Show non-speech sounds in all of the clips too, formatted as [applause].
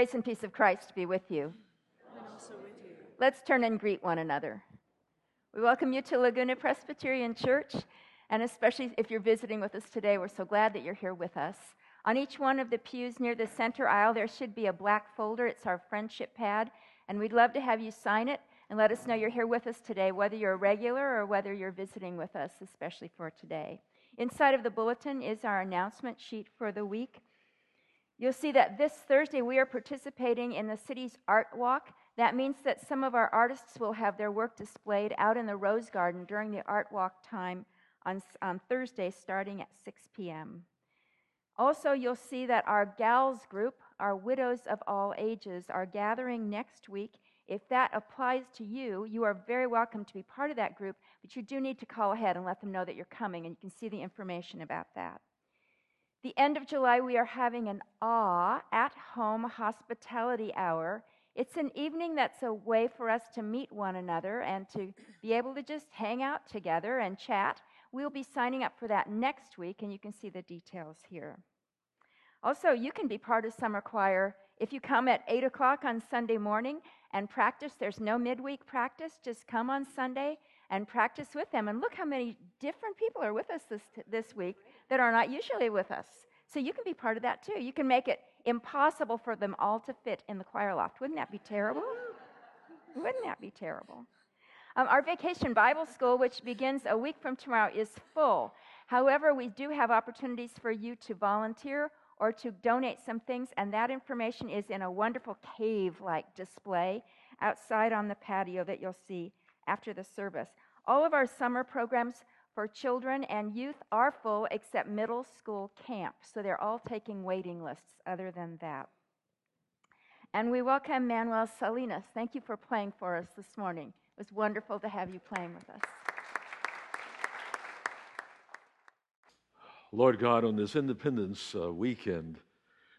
Grace and peace of Christ be with you. With you. Let's turn and greet one another. We welcome you to Laguna Presbyterian Church, and especially if you're visiting with us today, we're so glad that you're here with us. On each one of the pews near the center aisle, there should be a black folder. It's our friendship pad, and we'd love to have you sign it and let us know you're here with us today, whether you're a regular or whether you're visiting with us, especially for today. Inside of the bulletin is our announcement sheet for the week. You'll see that this Thursday we are participating in the city's art walk. That means that some of our artists will have their work displayed out in the Rose Garden during the art walk time on, on Thursday starting at 6 p.m. Also, you'll see that our gals group, our widows of all ages, are gathering next week. If that applies to you, you are very welcome to be part of that group, but you do need to call ahead and let them know that you're coming, and you can see the information about that. The end of July, we are having an awe at home hospitality hour. It's an evening that's a way for us to meet one another and to be able to just hang out together and chat. We'll be signing up for that next week, and you can see the details here. Also, you can be part of summer choir if you come at 8 o'clock on Sunday morning and practice. There's no midweek practice, just come on Sunday and practice with them. And look how many different people are with us this, this week that are not usually with us. So you can be part of that too. You can make it impossible for them all to fit in the choir loft. Wouldn't that be terrible? Wouldn't that be terrible? Um, our vacation Bible school, which begins a week from tomorrow, is full. However, we do have opportunities for you to volunteer or to donate some things, and that information is in a wonderful cave like display outside on the patio that you'll see after the service. All of our summer programs for children and youth are full except middle school camp. So they're all taking waiting lists other than that. And we welcome Manuel Salinas. Thank you for playing for us this morning. It was wonderful to have you playing with us. Lord God, on this Independence uh, weekend,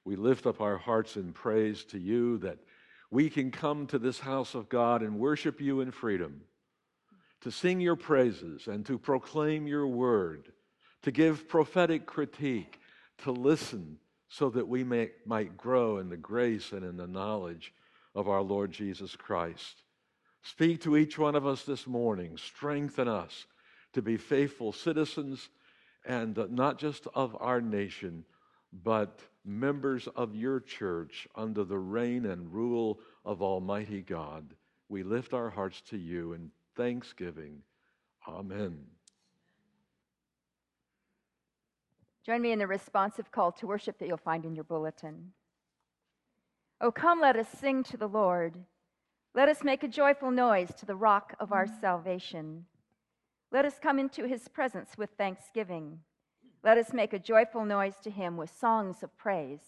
we lift up our hearts in praise to you that we can come to this house of God and worship you in freedom to sing your praises and to proclaim your word, to give prophetic critique, to listen so that we may, might grow in the grace and in the knowledge of our Lord Jesus Christ. Speak to each one of us this morning. Strengthen us to be faithful citizens and uh, not just of our nation, but members of your church under the reign and rule of Almighty God. We lift our hearts to you and thanksgiving. Amen. Join me in the responsive call to worship that you'll find in your bulletin. Oh, come, let us sing to the Lord. Let us make a joyful noise to the rock of our salvation. Let us come into his presence with thanksgiving. Let us make a joyful noise to him with songs of praise.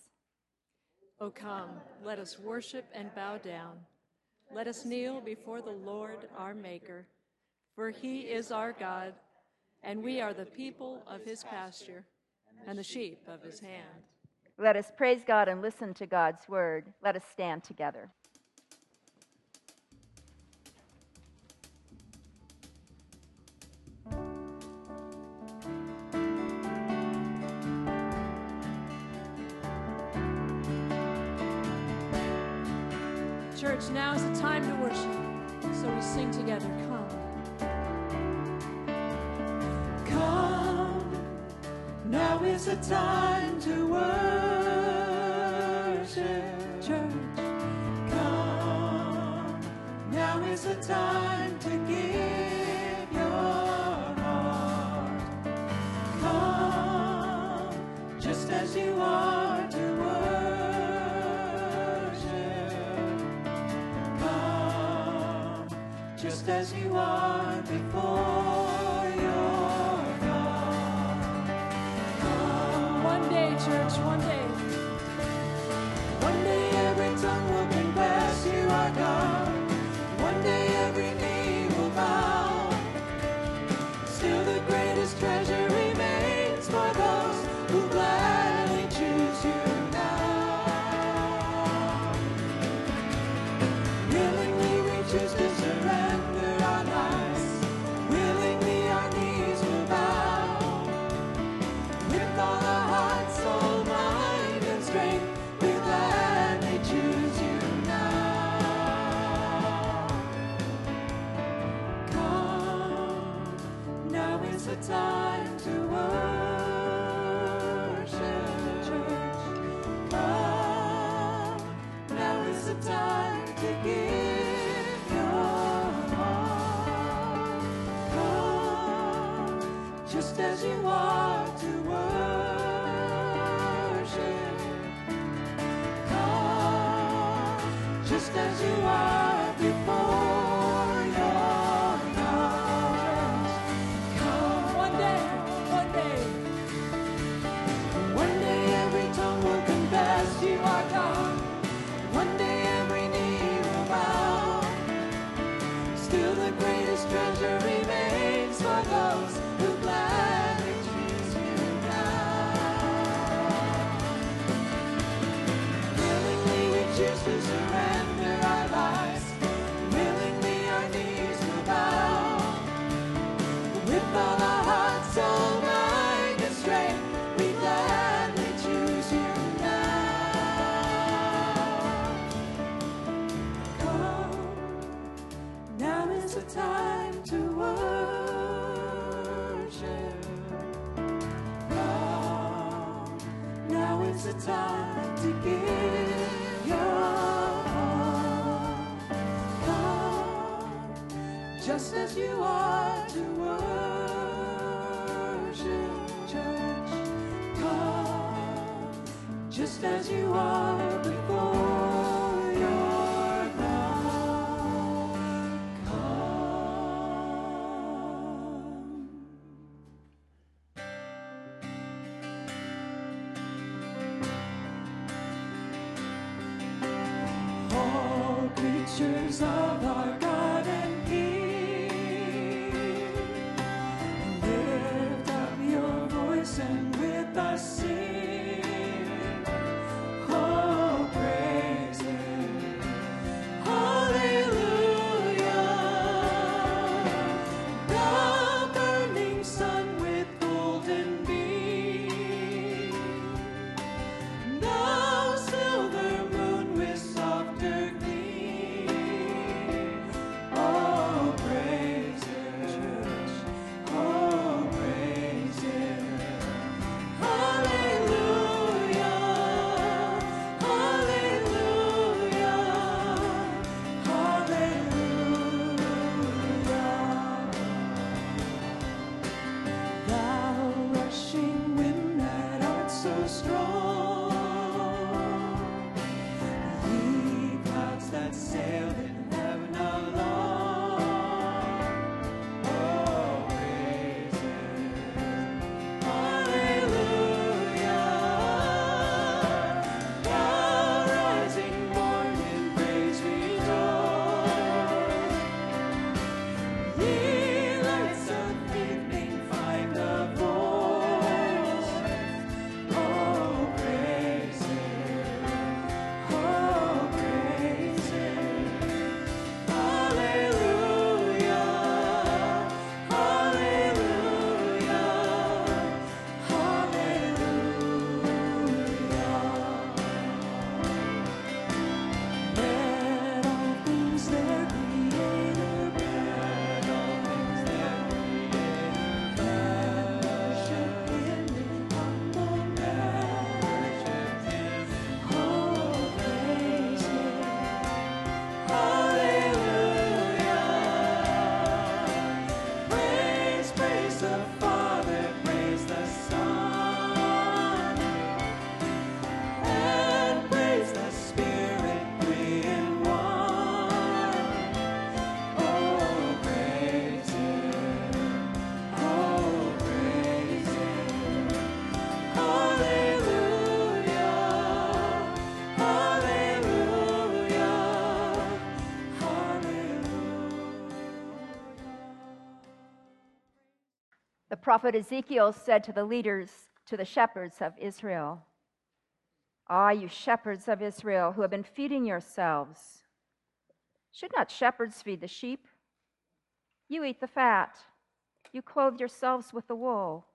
Oh, come, let us worship and bow down. Let us kneel before the Lord our Maker, for he is our God, and we are the people of his pasture and the sheep of his hand. Let us praise God and listen to God's word. Let us stand together. Church, now is the time to worship. So we sing together, Come. Come, now is the time to worship. Church, Come, now is the time to give as you are. One day, church, one day. Creatures prophet Ezekiel said to the leaders, to the shepherds of Israel, Ah, you shepherds of Israel who have been feeding yourselves. Should not shepherds feed the sheep? You eat the fat. You clothe yourselves with the wool.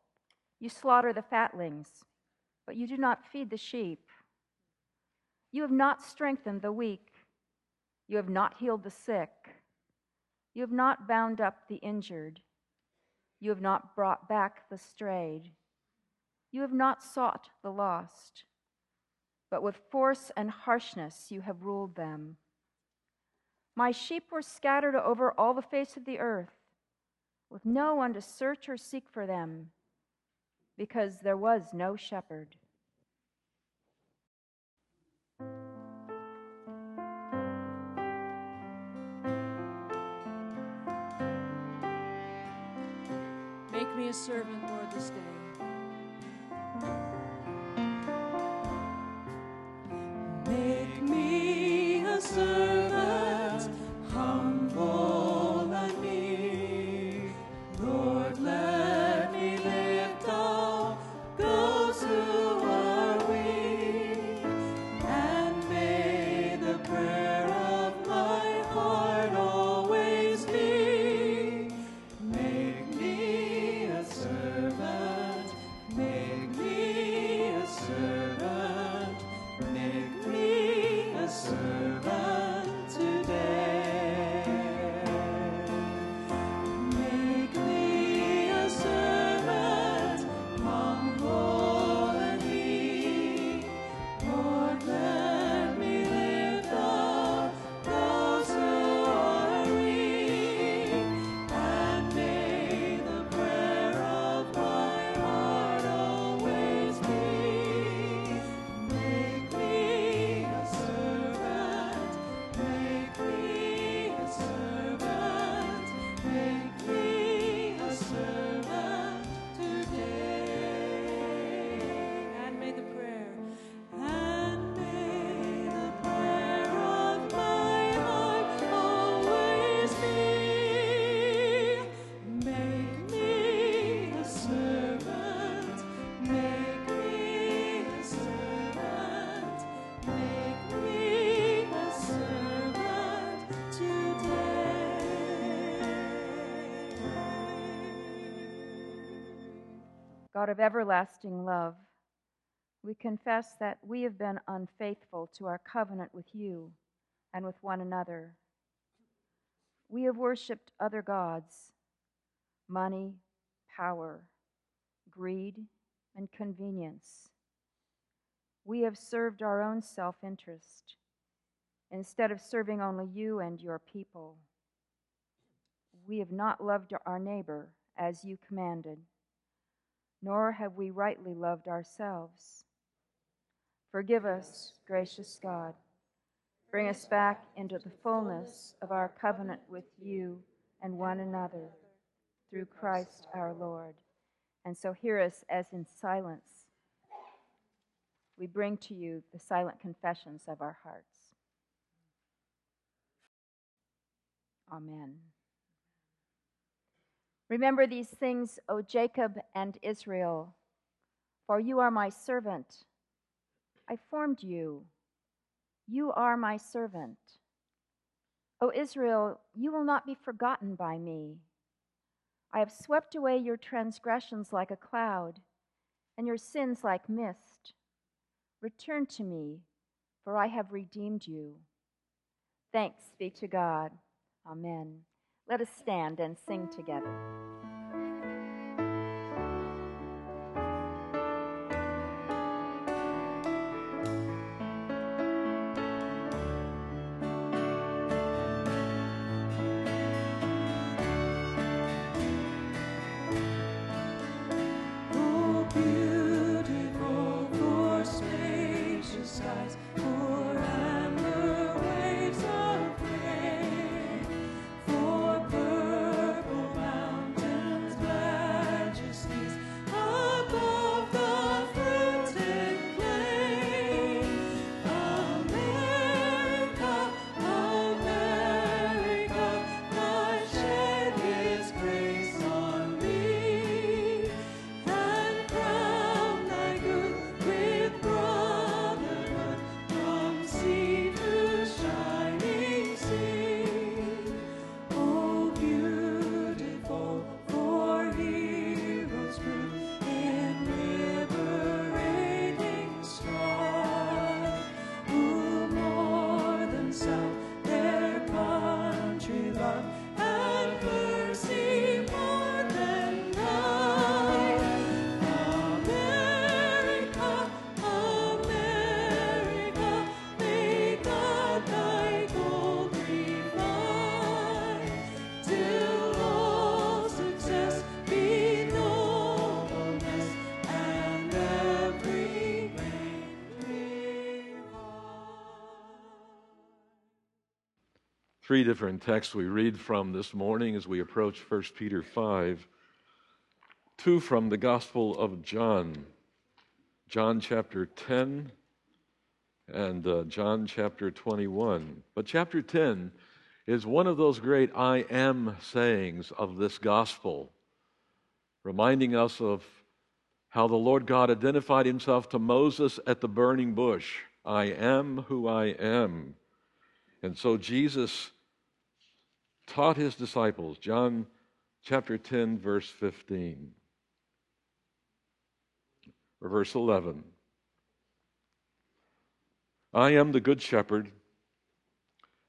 You slaughter the fatlings, but you do not feed the sheep. You have not strengthened the weak. You have not healed the sick. You have not bound up the injured. You have not brought back the strayed. You have not sought the lost. But with force and harshness you have ruled them. My sheep were scattered over all the face of the earth, with no one to search or seek for them. because there was no shepherd. A servant, Lord, this day. God of everlasting love, we confess that we have been unfaithful to our covenant with you and with one another. We have worshiped other gods, money, power, greed, and convenience. We have served our own self interest instead of serving only you and your people. We have not loved our neighbor as you commanded nor have we rightly loved ourselves. Forgive us, gracious God. Bring us back into the fullness of our covenant with you and one another through Christ our Lord. And so hear us as in silence we bring to you the silent confessions of our hearts. Amen. Remember these things, O Jacob and Israel, for you are my servant. I formed you. You are my servant. O Israel, you will not be forgotten by me. I have swept away your transgressions like a cloud, and your sins like mist. Return to me, for I have redeemed you. Thanks be to God. Amen. Let us stand and sing together. Three different texts we read from this morning as we approach 1 Peter 5. Two from the Gospel of John, John chapter 10 and uh, John chapter 21. But chapter 10 is one of those great I am sayings of this gospel, reminding us of how the Lord God identified himself to Moses at the burning bush I am who I am. And so Jesus taught his disciples, John chapter 10, verse 15, or verse 11. I am the good shepherd.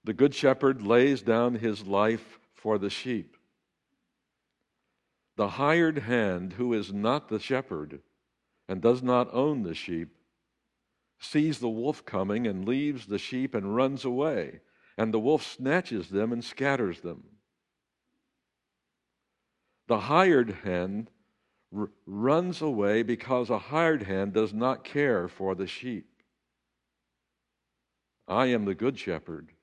The good shepherd lays down his life for the sheep. The hired hand, who is not the shepherd and does not own the sheep, sees the wolf coming and leaves the sheep and runs away, and the wolf snatches them and scatters them. The hired hand r- runs away because a hired hand does not care for the sheep. I am the good shepherd.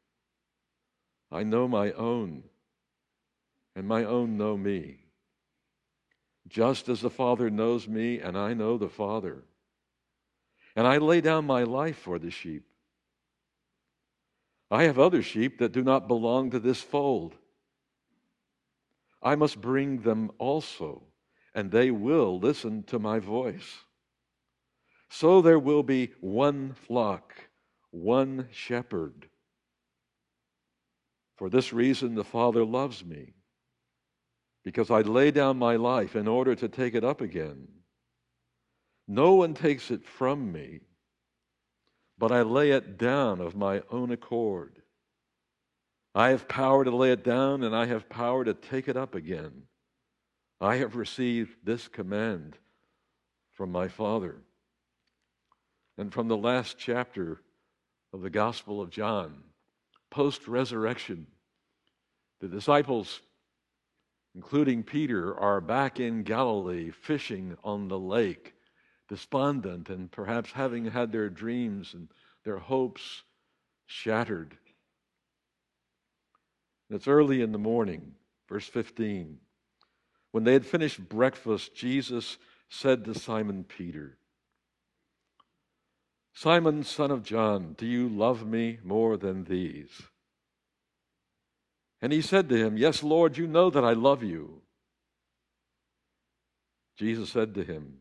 I know my own, and my own know me. Just as the Father knows me, and I know the Father and I lay down my life for the sheep. I have other sheep that do not belong to this fold. I must bring them also, and they will listen to my voice. So there will be one flock, one shepherd. For this reason, the Father loves me, because I lay down my life in order to take it up again. No one takes it from me, but I lay it down of my own accord. I have power to lay it down, and I have power to take it up again. I have received this command from my Father. And from the last chapter of the Gospel of John, post resurrection, the disciples, including Peter, are back in Galilee fishing on the lake despondent and perhaps having had their dreams and their hopes shattered. And it's early in the morning, verse 15. When they had finished breakfast, Jesus said to Simon Peter, Simon, son of John, do you love me more than these? And he said to him, Yes, Lord, you know that I love you. Jesus said to him,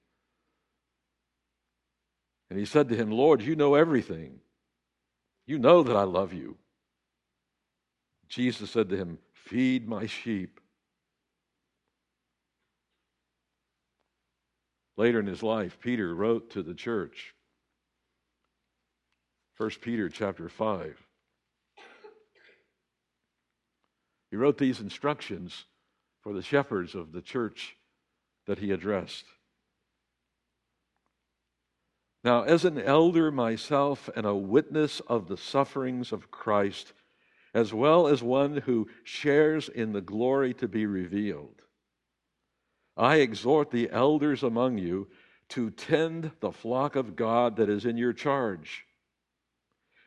And he said to him, Lord, you know everything. You know that I love you. Jesus said to him, Feed my sheep. Later in his life, Peter wrote to the church. 1 Peter chapter 5. He wrote these instructions for the shepherds of the church that he addressed. Now, as an elder myself and a witness of the sufferings of Christ, as well as one who shares in the glory to be revealed, I exhort the elders among you to tend the flock of God that is in your charge,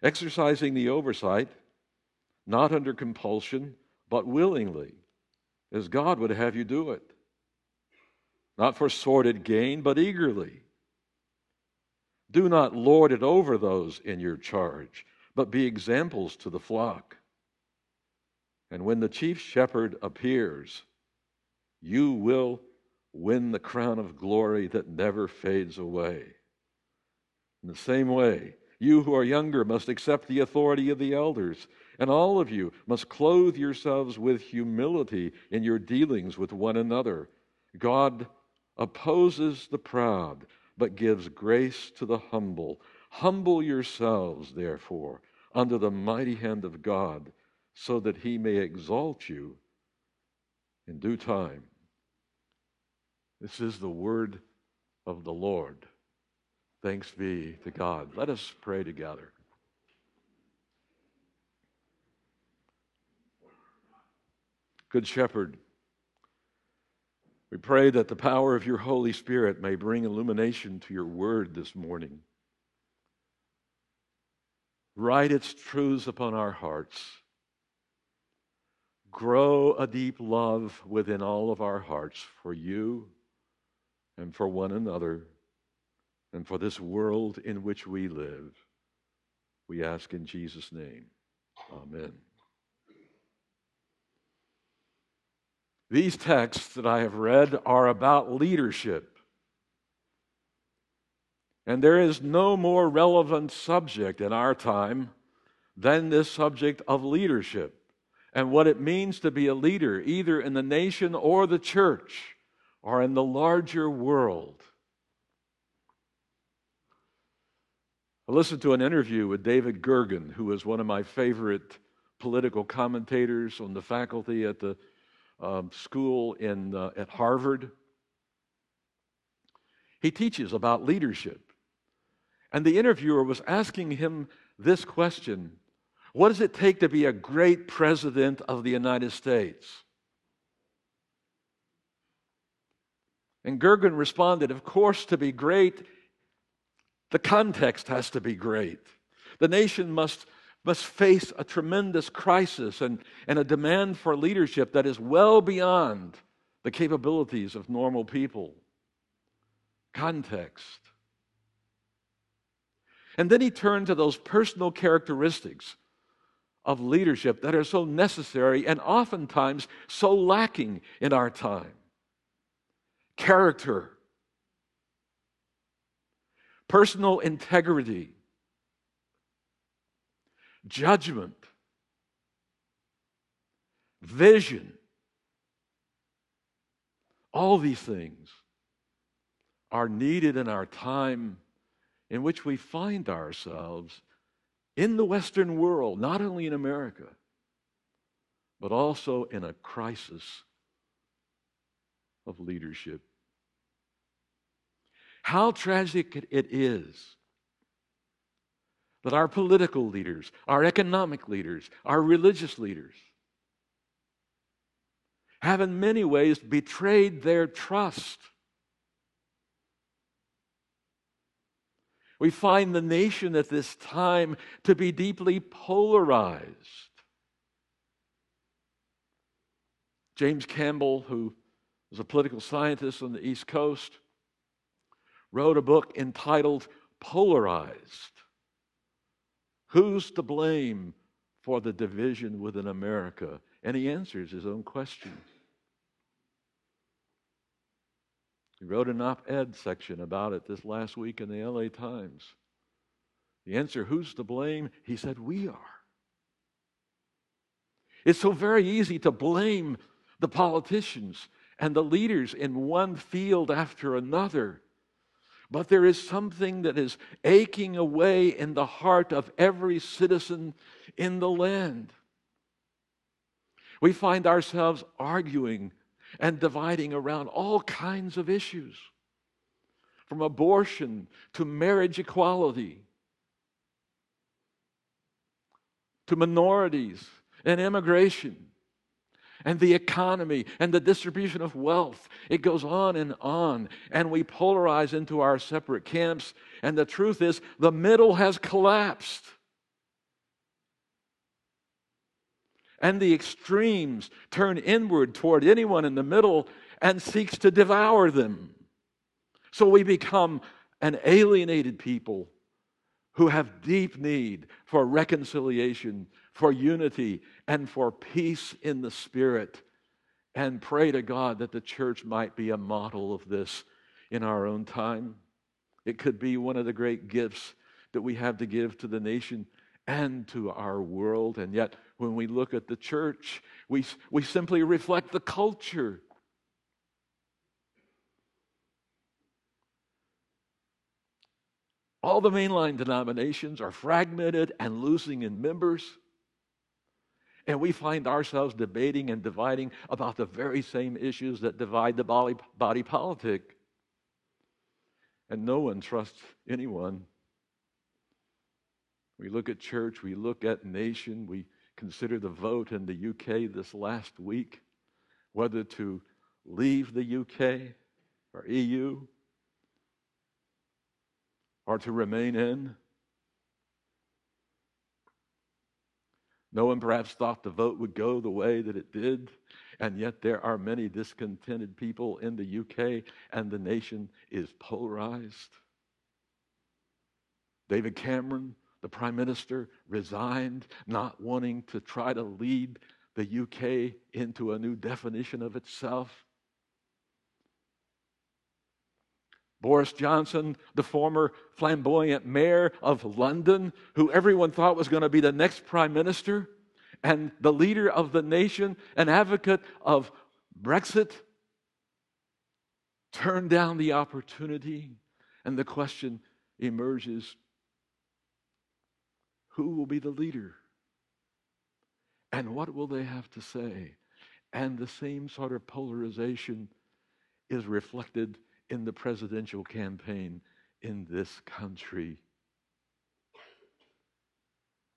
exercising the oversight, not under compulsion, but willingly, as God would have you do it, not for sordid gain, but eagerly do not lord it over those in your charge, but be examples to the flock. And when the chief shepherd appears, you will win the crown of glory that never fades away. In the same way, you who are younger must accept the authority of the elders, and all of you must clothe yourselves with humility in your dealings with one another. God opposes the proud but gives grace to the humble. Humble yourselves, therefore, under the mighty hand of God, so that he may exalt you in due time. This is the word of the Lord. Thanks be to God. Let us pray together. Good Shepherd, we pray that the power of your Holy Spirit may bring illumination to your word this morning. Write its truths upon our hearts. Grow a deep love within all of our hearts for you and for one another and for this world in which we live. We ask in Jesus' name. Amen. These texts that I have read are about leadership. And there is no more relevant subject in our time than this subject of leadership and what it means to be a leader, either in the nation or the church or in the larger world. I listened to an interview with David Gergen, who is one of my favorite political commentators on the faculty at the um, school in, uh, at Harvard. He teaches about leadership. And the interviewer was asking him this question What does it take to be a great president of the United States? And Gergen responded, Of course, to be great, the context has to be great. The nation must must face a tremendous crisis and, and a demand for leadership that is well beyond the capabilities of normal people. Context. And then he turned to those personal characteristics of leadership that are so necessary and oftentimes so lacking in our time character, personal integrity, judgment, vision. All these things are needed in our time in which we find ourselves in the Western world, not only in America, but also in a crisis of leadership. How tragic it is that our political leaders, our economic leaders, our religious leaders have in many ways betrayed their trust. We find the nation at this time to be deeply polarized. James Campbell, who was a political scientist on the East Coast, wrote a book entitled Polarized Who's to blame for the division within America? And he answers his own question. He wrote an op ed section about it this last week in the LA Times. The answer, who's to blame? He said, We are. It's so very easy to blame the politicians and the leaders in one field after another. But there is something that is aching away in the heart of every citizen in the land. We find ourselves arguing and dividing around all kinds of issues, from abortion to marriage equality, to minorities and immigration and the economy and the distribution of wealth. It goes on and on. And we polarize into our separate camps. And the truth is, the middle has collapsed. And the extremes turn inward toward anyone in the middle and seeks to devour them. So we become an alienated people who have deep need for reconciliation for unity and for peace in the Spirit. And pray to God that the church might be a model of this in our own time. It could be one of the great gifts that we have to give to the nation and to our world. And yet, when we look at the church, we, we simply reflect the culture. All the mainline denominations are fragmented and losing in members. And we find ourselves debating and dividing about the very same issues that divide the body, politic. And no one trusts anyone. We look at church, we look at nation, we consider the vote in the UK this last week whether to leave the UK or EU or to remain in. No one perhaps thought the vote would go the way that it did, and yet there are many discontented people in the UK, and the nation is polarized. David Cameron, the Prime Minister, resigned, not wanting to try to lead the UK into a new definition of itself. Boris Johnson, the former flamboyant mayor of London, who everyone thought was going to be the next prime minister and the leader of the nation, an advocate of Brexit, turned down the opportunity. And the question emerges who will be the leader? And what will they have to say? And the same sort of polarization is reflected in the presidential campaign in this country.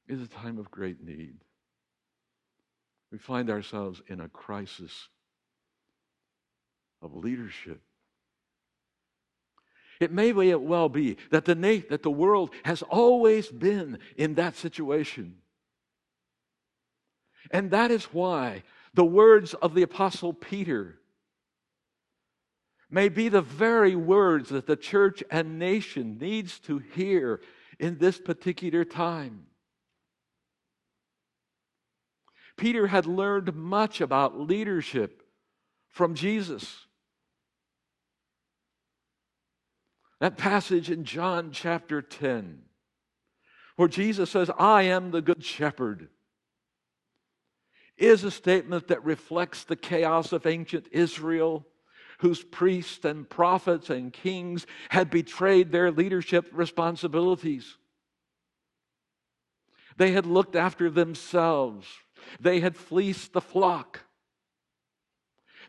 Is a time of great need. We find ourselves in a crisis of leadership. It may well be that the, that the world has always been in that situation. And that is why the words of the Apostle Peter may be the very words that the church and nation needs to hear in this particular time. Peter had learned much about leadership from Jesus. That passage in John chapter 10, where Jesus says, I am the good shepherd is a statement that reflects the chaos of ancient Israel, whose priests and prophets and kings had betrayed their leadership responsibilities. They had looked after themselves, they had fleeced the flock,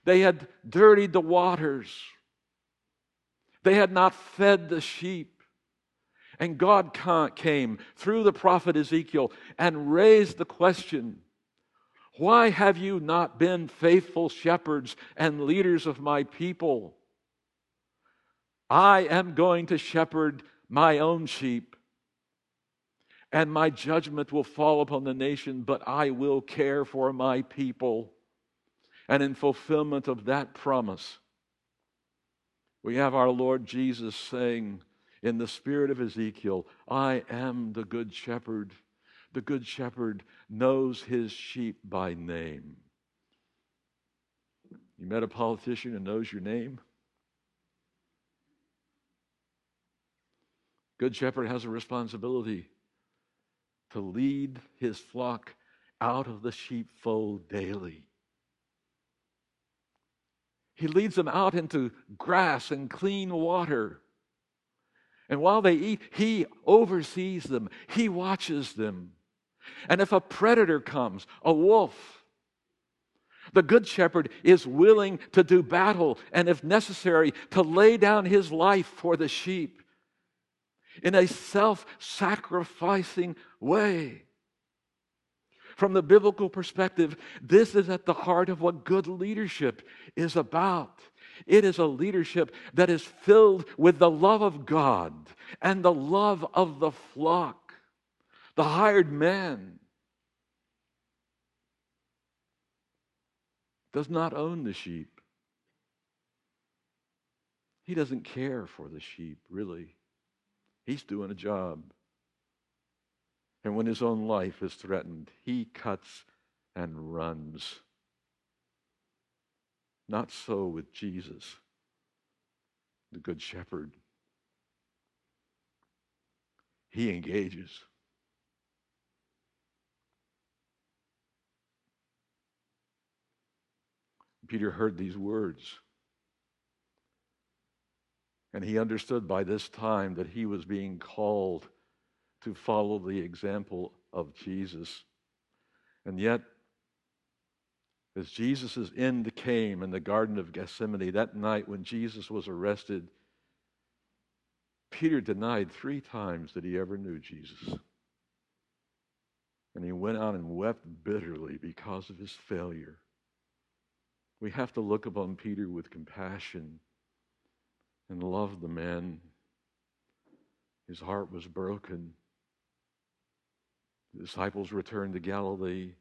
they had dirtied the waters, they had not fed the sheep. And God came through the prophet Ezekiel and raised the question why have you not been faithful shepherds and leaders of my people? I am going to shepherd my own sheep, and my judgment will fall upon the nation, but I will care for my people. And in fulfillment of that promise, we have our Lord Jesus saying, in the spirit of Ezekiel, I am the good shepherd. The good shepherd knows his sheep by name. You met a politician and knows your name? Good shepherd has a responsibility to lead his flock out of the sheepfold daily. He leads them out into grass and clean water. And while they eat, he oversees them, he watches them. And if a predator comes, a wolf, the good shepherd is willing to do battle and, if necessary, to lay down his life for the sheep in a self sacrificing way. From the biblical perspective, this is at the heart of what good leadership is about. It is a leadership that is filled with the love of God and the love of the flock the hired man does not own the sheep. He doesn't care for the sheep, really. He's doing a job. And when his own life is threatened, he cuts and runs. Not so with Jesus, the Good Shepherd. He engages. Peter heard these words. And he understood by this time that he was being called to follow the example of Jesus. And yet, As Jesus' end came in the Garden of Gethsemane that night when Jesus was arrested, Peter denied three times that he ever knew Jesus. And he went out and wept bitterly because of his failure. We have to look upon Peter with compassion and love the man. His heart was broken. The disciples returned to Galilee.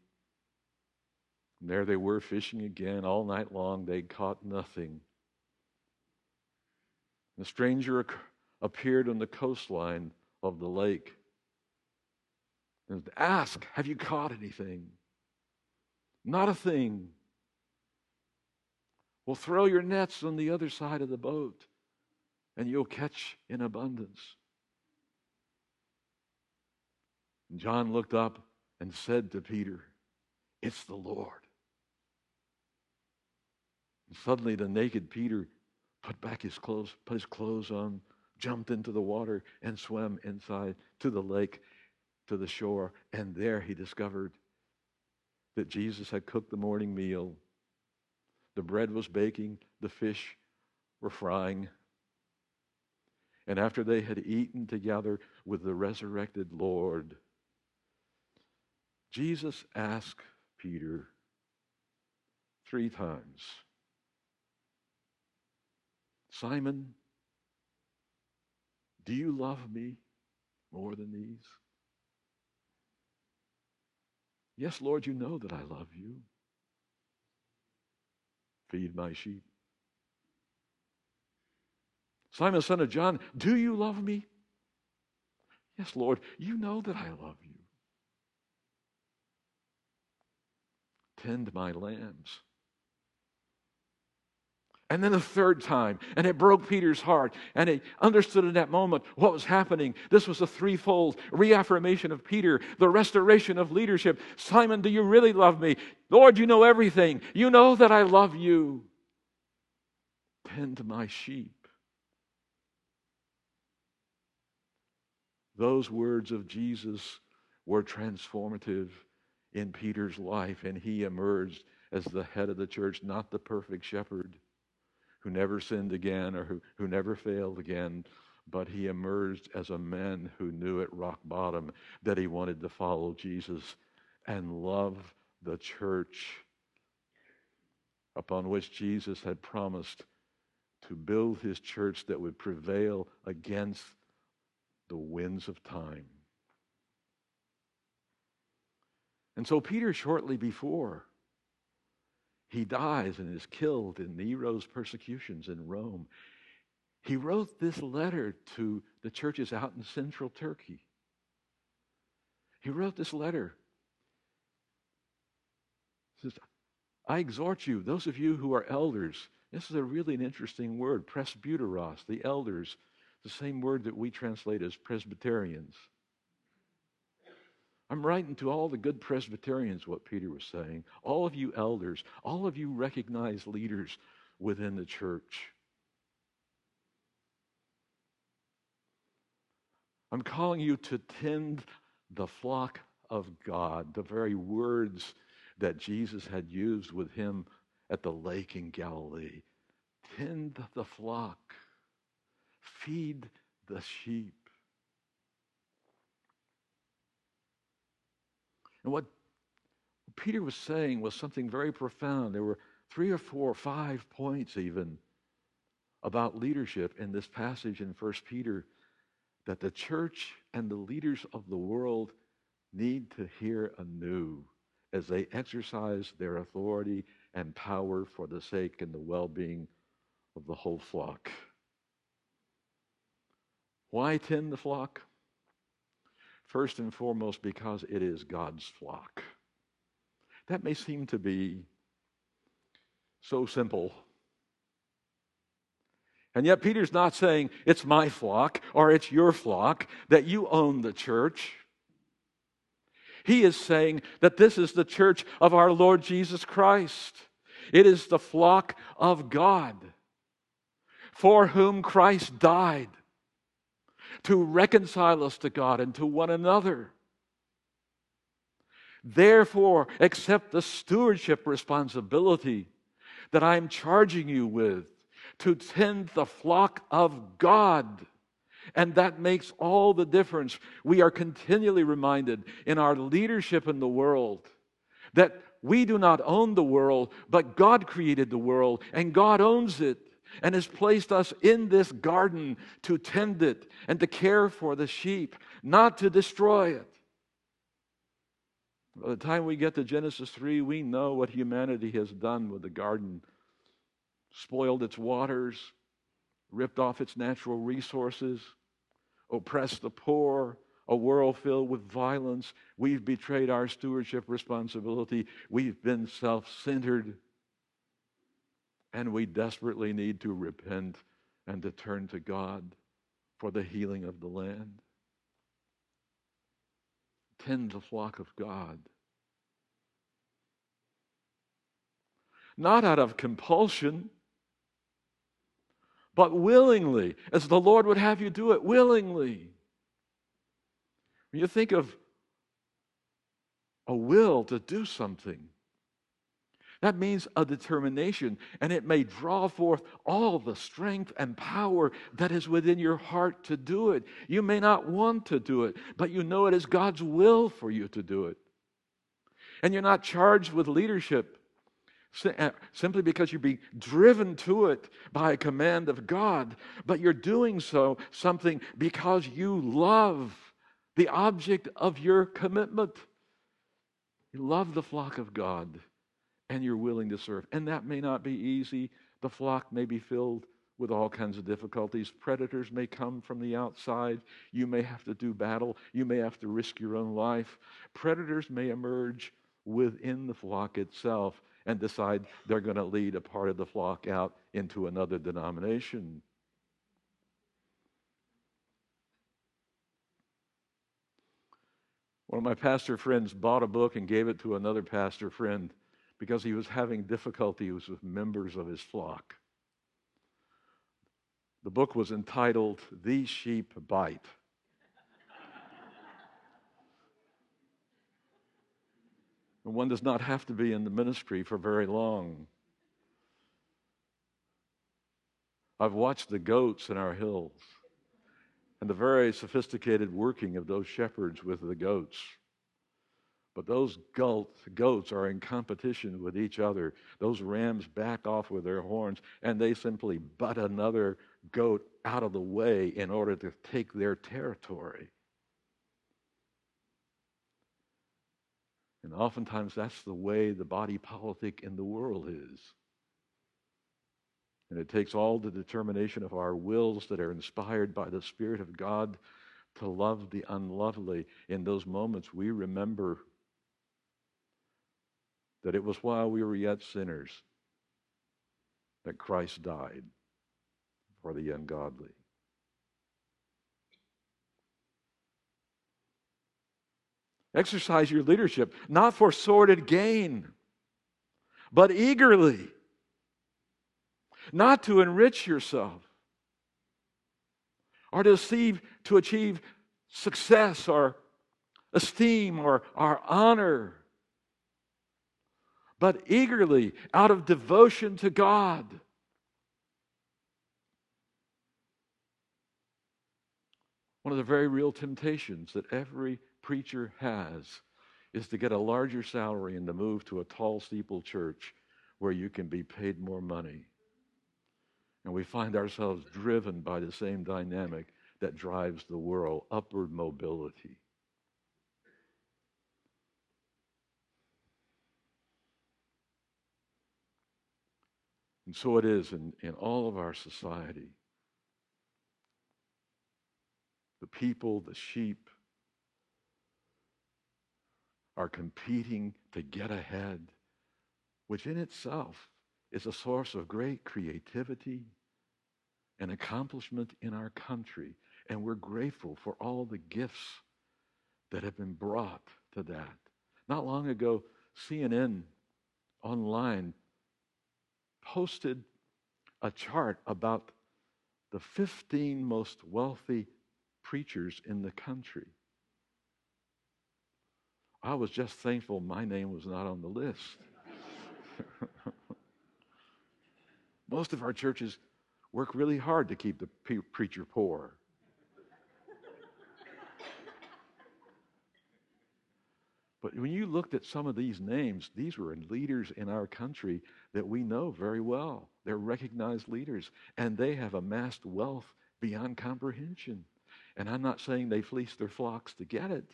And there they were fishing again all night long. They caught nothing. The stranger appeared on the coastline of the lake and asked, Have you caught anything? Not a thing. Well, throw your nets on the other side of the boat and you'll catch in abundance. And John looked up and said to Peter, It's the Lord. And suddenly the naked Peter put back his clothes, put his clothes on, jumped into the water, and swam inside to the lake, to the shore. And there he discovered that Jesus had cooked the morning meal. The bread was baking, the fish were frying. And after they had eaten together with the resurrected Lord, Jesus asked Peter three times Simon, do you love me more than these? Yes, Lord, you know that I love you. Feed my sheep. Simon, son of John, do you love me? Yes, Lord, you know that I love you. Tend my lambs. And then the third time, and it broke Peter's heart. And he understood in that moment what was happening. This was a threefold reaffirmation of Peter, the restoration of leadership. Simon, do you really love me? Lord, you know everything. You know that I love you. Tend my sheep. Those words of Jesus were transformative in Peter's life, and he emerged as the head of the church, not the perfect shepherd who never sinned again or who, who never failed again, but he emerged as a man who knew at rock bottom that he wanted to follow Jesus and love the church upon which Jesus had promised to build his church that would prevail against the winds of time. And so, Peter, shortly before he dies and is killed in Nero's persecutions in Rome. He wrote this letter to the churches out in central Turkey. He wrote this letter. He says, I exhort you, those of you who are elders, this is a really an interesting word, presbyteros, the elders, the same word that we translate as Presbyterians. I'm writing to all the good Presbyterians what Peter was saying. All of you elders, all of you recognized leaders within the church. I'm calling you to tend the flock of God, the very words that Jesus had used with him at the lake in Galilee. Tend the flock, feed the sheep. And what Peter was saying was something very profound. There were three or four or five points, even, about leadership in this passage in 1 Peter that the church and the leaders of the world need to hear anew as they exercise their authority and power for the sake and the well being of the whole flock. Why tend the flock? First and foremost, because it is God's flock. That may seem to be so simple. And yet, Peter's not saying it's my flock or it's your flock, that you own the church. He is saying that this is the church of our Lord Jesus Christ. It is the flock of God for whom Christ died to reconcile us to God and to one another. Therefore, accept the stewardship responsibility that I'm charging you with to tend the flock of God. And that makes all the difference. We are continually reminded in our leadership in the world that we do not own the world, but God created the world and God owns it and has placed us in this garden to tend it and to care for the sheep, not to destroy it. By the time we get to Genesis 3, we know what humanity has done with the garden spoiled its waters, ripped off its natural resources, oppressed the poor, a world filled with violence. We've betrayed our stewardship responsibility. We've been self centered. And we desperately need to repent and to turn to God for the healing of the land. Tend the flock of God. Not out of compulsion, but willingly, as the Lord would have you do it, willingly. When you think of a will to do something, that means a determination, and it may draw forth all the strength and power that is within your heart to do it. You may not want to do it, but you know it is God's will for you to do it. And you're not charged with leadership uh, simply because you're being driven to it by a command of God, but you're doing so something because you love the object of your commitment. You love the flock of God and you're willing to serve. And that may not be easy. The flock may be filled with all kinds of difficulties. Predators may come from the outside. You may have to do battle. You may have to risk your own life. Predators may emerge within the flock itself and decide they're going to lead a part of the flock out into another denomination. One of my pastor friends bought a book and gave it to another pastor friend because he was having difficulties with members of his flock. The book was entitled These Sheep Bite. and one does not have to be in the ministry for very long. I've watched the goats in our hills and the very sophisticated working of those shepherds with the goats. But those goats are in competition with each other. Those rams back off with their horns and they simply butt another goat out of the way in order to take their territory. And oftentimes that's the way the body politic in the world is. And it takes all the determination of our wills that are inspired by the Spirit of God to love the unlovely. In those moments, we remember that it was while we were yet sinners that Christ died for the ungodly. Exercise your leadership, not for sordid gain, but eagerly not to enrich yourself or to achieve, to achieve success or esteem or our honor, but eagerly out of devotion to God. One of the very real temptations that every preacher has is to get a larger salary and to move to a tall steeple church where you can be paid more money. And we find ourselves driven by the same dynamic that drives the world upward mobility. And so it is in, in all of our society. The people, the sheep, are competing to get ahead, which in itself is a source of great creativity and accomplishment in our country. And we're grateful for all the gifts that have been brought to that. Not long ago, CNN online posted a chart about the 15 most wealthy preachers in the country. I was just thankful my name was not on the list. [laughs] Most of our churches work really hard to keep the preacher poor. But when you looked at some of these names, these were leaders in our country that we know very well. They're recognized leaders, and they have amassed wealth beyond comprehension. And I'm not saying they fleeced their flocks to get it.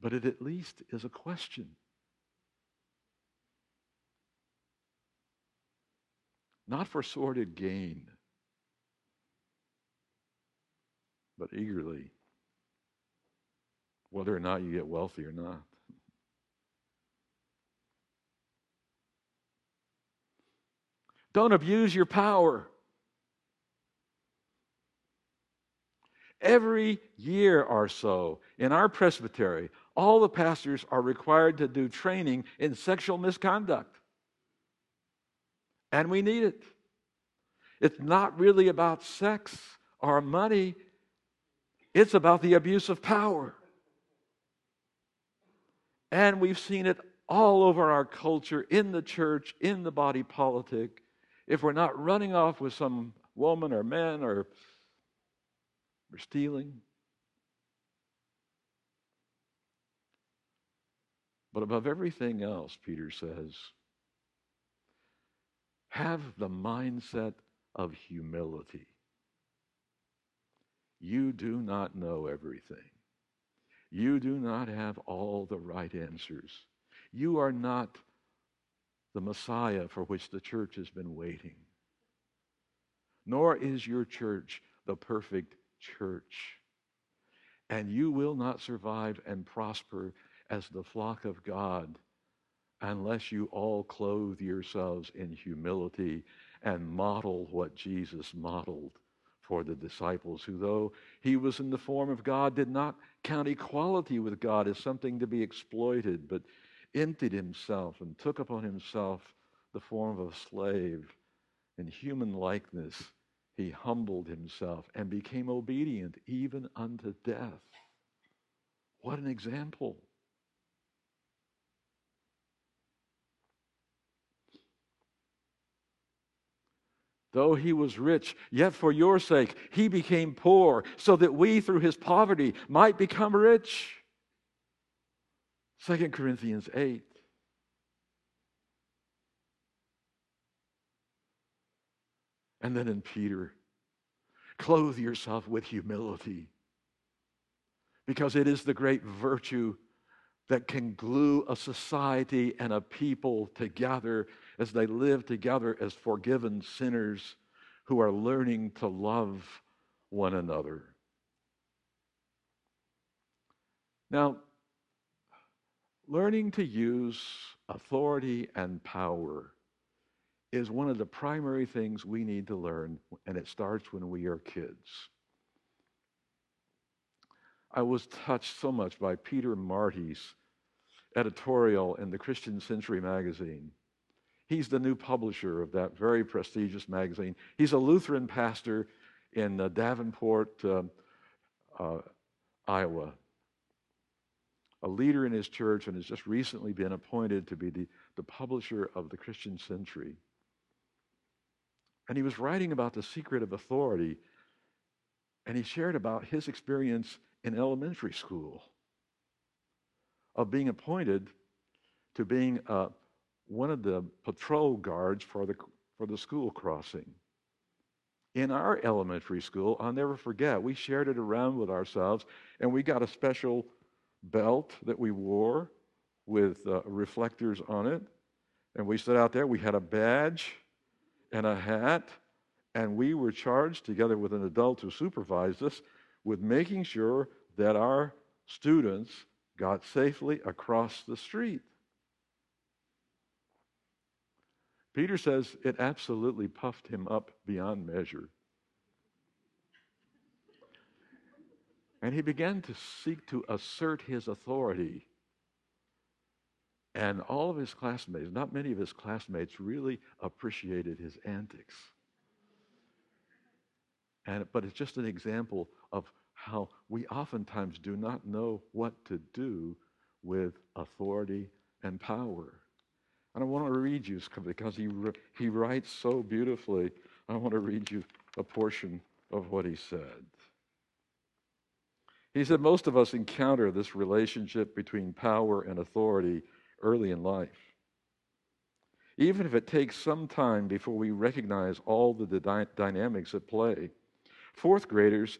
But it at least is a question. Not for sordid gain, but eagerly, whether or not you get wealthy or not. Don't abuse your power. Every year or so in our presbytery, all the pastors are required to do training in sexual misconduct. And we need it. It's not really about sex or money, it's about the abuse of power. And we've seen it all over our culture, in the church, in the body politic. If we're not running off with some woman or man or, or stealing. But above everything else, Peter says, have the mindset of humility. You do not know everything. You do not have all the right answers. You are not the Messiah for which the church has been waiting. Nor is your church the perfect church. And you will not survive and prosper as the flock of God unless you all clothe yourselves in humility and model what Jesus modeled for the disciples, who, though he was in the form of God, did not count equality with God as something to be exploited, but emptied himself and took upon himself the form of a slave. In human likeness, he humbled himself and became obedient even unto death. What an example! Though he was rich, yet for your sake he became poor, so that we through his poverty might become rich. 2 Corinthians 8. And then in Peter, clothe yourself with humility, because it is the great virtue that can glue a society and a people together as they live together as forgiven sinners who are learning to love one another. Now, learning to use authority and power is one of the primary things we need to learn, and it starts when we are kids. I was touched so much by Peter Marty's editorial in the Christian Century magazine. He's the new publisher of that very prestigious magazine. He's a Lutheran pastor in uh, Davenport, uh, uh, Iowa, a leader in his church, and has just recently been appointed to be the, the publisher of the Christian Century. And he was writing about the secret of authority, and he shared about his experience in elementary school of being appointed to being a one of the patrol guards for the, for the school crossing. In our elementary school, I'll never forget, we shared it around with ourselves, and we got a special belt that we wore with uh, reflectors on it. And we stood out there, we had a badge and a hat, and we were charged, together with an adult who supervised us, with making sure that our students got safely across the street. Peter says it absolutely puffed him up beyond measure. And he began to seek to assert his authority. And all of his classmates, not many of his classmates, really appreciated his antics. And, but it's just an example of how we oftentimes do not know what to do with authority and power. And I want to read you because he, he writes so beautifully. I want to read you a portion of what he said. He said, Most of us encounter this relationship between power and authority early in life. Even if it takes some time before we recognize all the dy- dynamics at play. Fourth graders,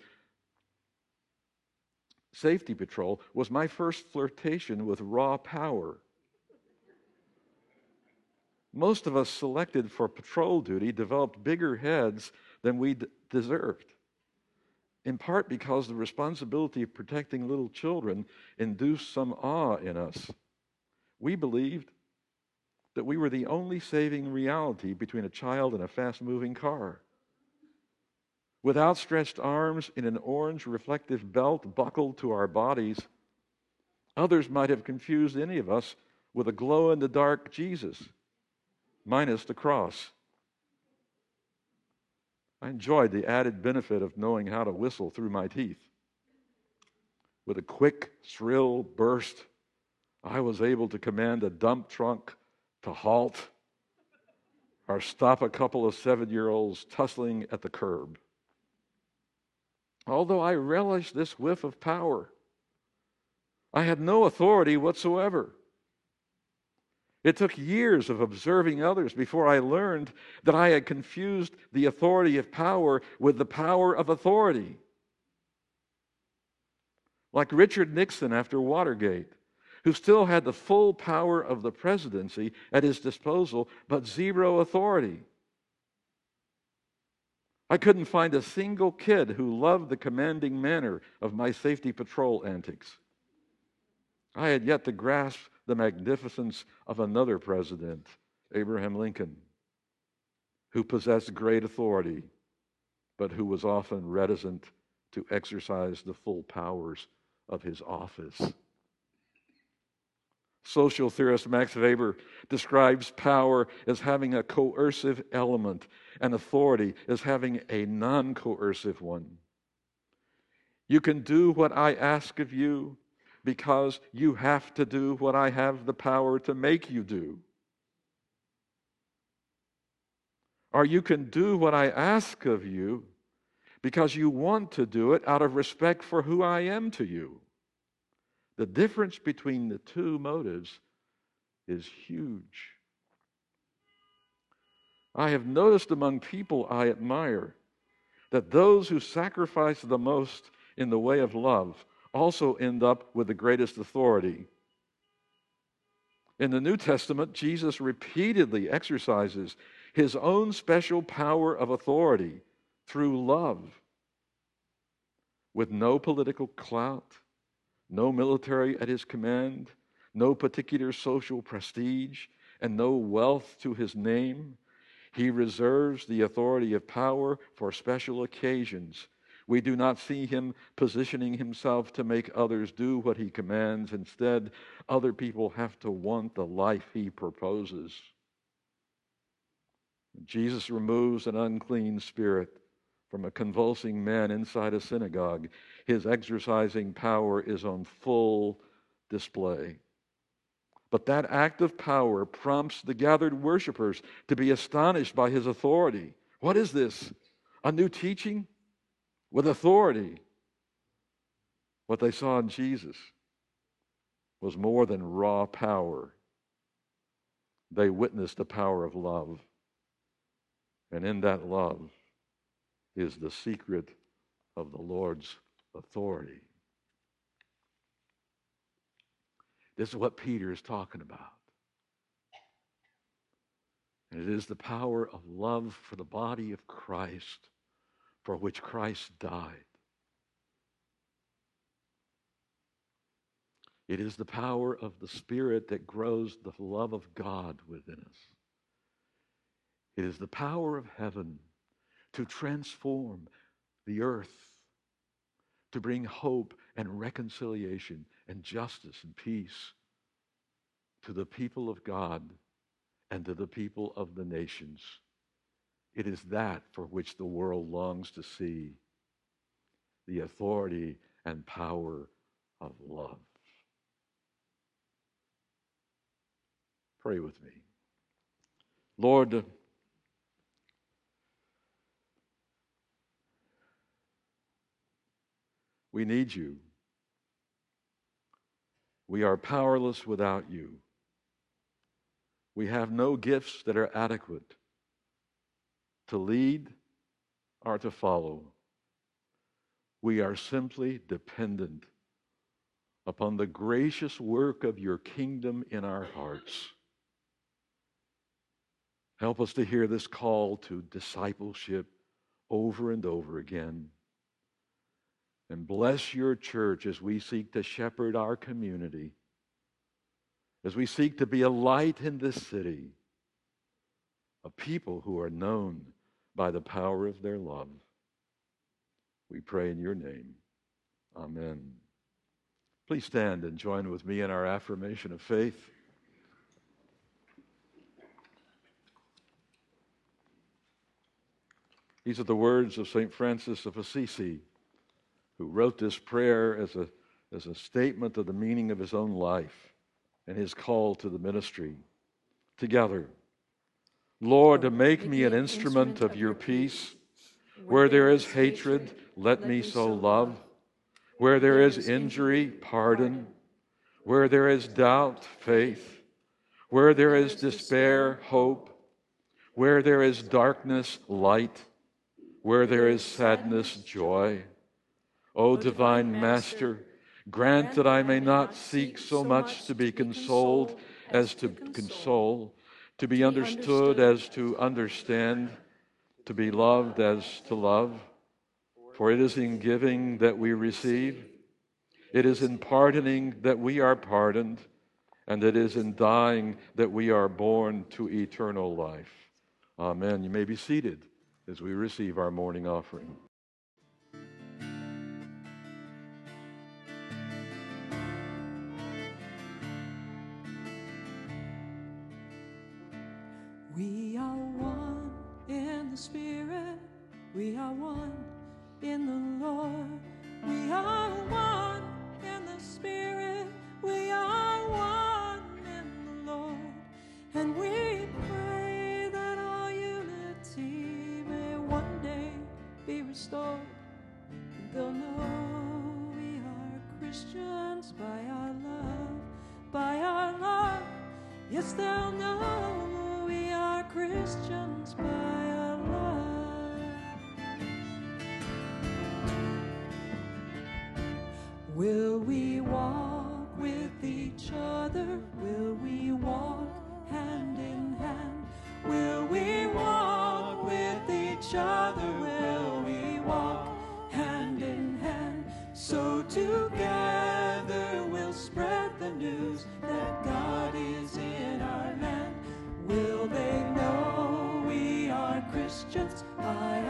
safety patrol was my first flirtation with raw power. Most of us selected for patrol duty developed bigger heads than we deserved in part because the responsibility of protecting little children induced some awe in us. We believed that we were the only saving reality between a child and a fast moving car. With outstretched arms in an orange reflective belt buckled to our bodies, others might have confused any of us with a glow in the dark Jesus, minus the cross. I enjoyed the added benefit of knowing how to whistle through my teeth. With a quick, shrill burst, I was able to command a dump truck to halt or stop a couple of seven year olds tussling at the curb. Although I relished this whiff of power, I had no authority whatsoever. It took years of observing others before I learned that I had confused the authority of power with the power of authority. Like Richard Nixon after Watergate, who still had the full power of the presidency at his disposal, but zero authority. I couldn't find a single kid who loved the commanding manner of my safety patrol antics. I had yet to grasp the magnificence of another president, Abraham Lincoln, who possessed great authority, but who was often reticent to exercise the full powers of his office. Social theorist Max Weber describes power as having a coercive element and authority as having a non coercive one. You can do what I ask of you because you have to do what I have the power to make you do. Or you can do what I ask of you because you want to do it out of respect for who I am to you. The difference between the two motives is huge. I have noticed among people I admire that those who sacrifice the most in the way of love also end up with the greatest authority. In the New Testament, Jesus repeatedly exercises his own special power of authority through love. With no political clout, no military at his command, no particular social prestige, and no wealth to his name, he reserves the authority of power for special occasions we do not see him positioning himself to make others do what he commands. Instead, other people have to want the life he proposes. Jesus removes an unclean spirit from a convulsing man inside a synagogue. His exercising power is on full display. But that act of power prompts the gathered worshippers to be astonished by his authority. What is this? A new teaching? with authority. What they saw in Jesus was more than raw power. They witnessed the power of love. And in that love is the secret of the Lord's authority. This is what Peter is talking about. And it is the power of love for the body of Christ for which Christ died. It is the power of the Spirit that grows the love of God within us. It is the power of heaven to transform the earth, to bring hope and reconciliation and justice and peace to the people of God and to the people of the nations. It is that for which the world longs to see. the authority and power of love. Pray with me. Lord, we need you. We are powerless without you. We have no gifts that are adequate to lead or to follow. We are simply dependent upon the gracious work of your kingdom in our hearts. Help us to hear this call to discipleship over and over again. And bless your church as we seek to shepherd our community, as we seek to be a light in this city, a people who are known by the power of their love. We pray in your name. Amen. Please stand and join with me in our affirmation of faith. These are the words of St. Francis of Assisi, who wrote this prayer as a, as a statement of the meaning of his own life and his call to the ministry. Together, Lord, to make me an instrument of your peace. Where there is hatred, let me so love. Where there is injury, pardon. Where there is doubt, faith. Where there is despair, hope. Where there is darkness, light. Where there is sadness, joy. O divine Master, grant that I may not seek so much to be consoled as to console, to be understood as to understand, to be loved as to love. For it is in giving that we receive, it is in pardoning that we are pardoned, and it is in dying that we are born to eternal life. Amen. You may be seated as we receive our morning offering. We are one in the Spirit. We are one in the Lord. We are one in the Spirit. We are one in the Lord. And we pray that our unity may one day be restored. They'll know we are Christians by our love, by our love. Yes, they'll know Christians by our love. Will we walk with each other? Will we walk hand in hand? Will we walk with each other? Will we walk hand in hand? So together are Christians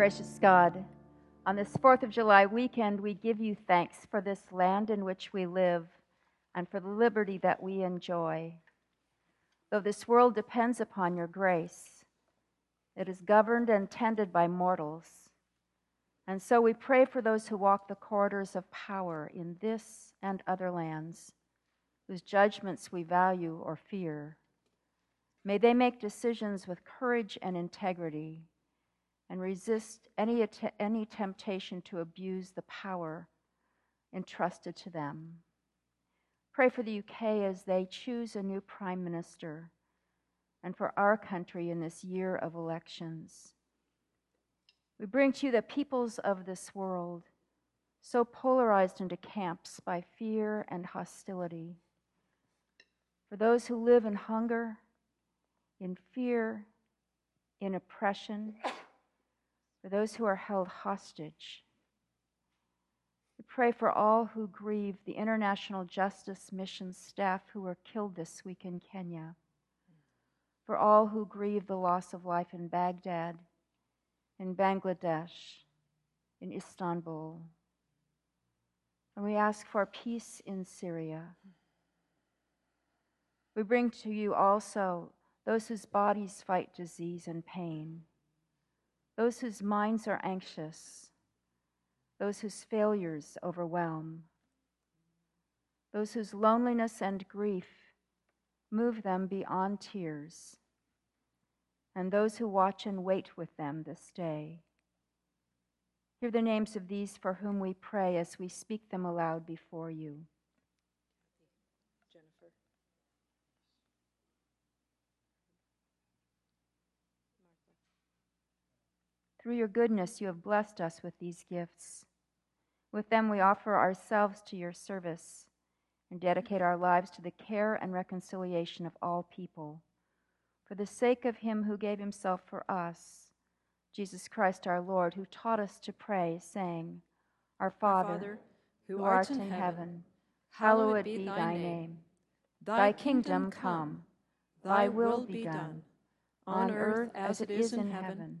Gracious God, on this 4th of July weekend, we give you thanks for this land in which we live and for the liberty that we enjoy. Though this world depends upon your grace, it is governed and tended by mortals. And so we pray for those who walk the corridors of power in this and other lands, whose judgments we value or fear. May they make decisions with courage and integrity and resist any, att- any temptation to abuse the power entrusted to them. Pray for the UK as they choose a new prime minister and for our country in this year of elections. We bring to you the peoples of this world, so polarized into camps by fear and hostility. For those who live in hunger, in fear, in oppression, for those who are held hostage. We pray for all who grieve the International Justice Mission staff who were killed this week in Kenya, for all who grieve the loss of life in Baghdad, in Bangladesh, in Istanbul. And we ask for peace in Syria. We bring to you also those whose bodies fight disease and pain, those whose minds are anxious, those whose failures overwhelm, those whose loneliness and grief move them beyond tears, and those who watch and wait with them this day. Hear the names of these for whom we pray as we speak them aloud before you. Through your goodness, you have blessed us with these gifts. With them, we offer ourselves to your service and dedicate our lives to the care and reconciliation of all people. For the sake of him who gave himself for us, Jesus Christ our Lord, who taught us to pray, saying, Our Father, who art in heaven, hallowed be thy name. Thy kingdom come, thy will be done, on earth as it is in heaven.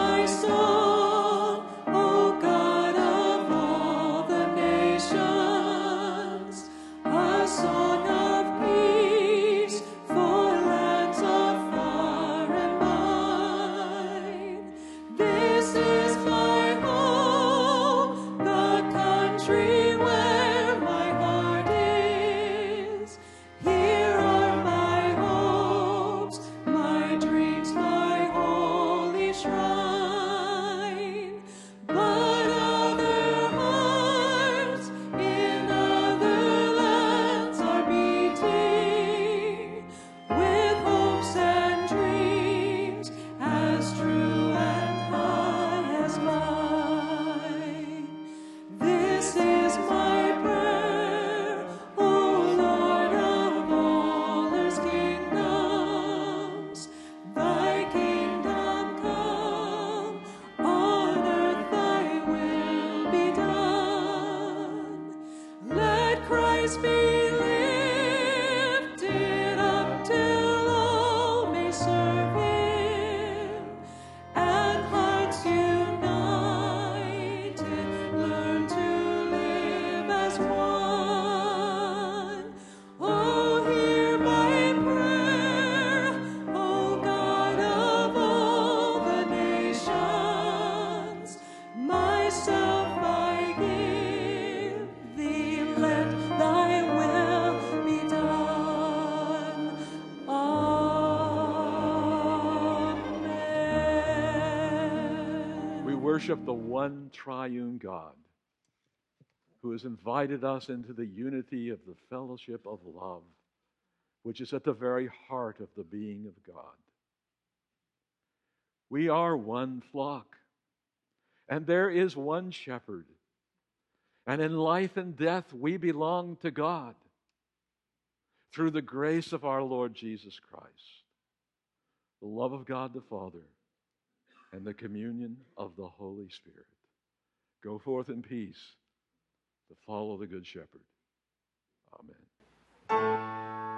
song, worship the one triune God who has invited us into the unity of the fellowship of love, which is at the very heart of the being of God. We are one flock, And there is one shepherd. And in life and death, we belong to God through the grace of our Lord Jesus Christ, the love of God the Father, and the communion of the Holy Spirit. Go forth in peace to follow the Good Shepherd. Amen.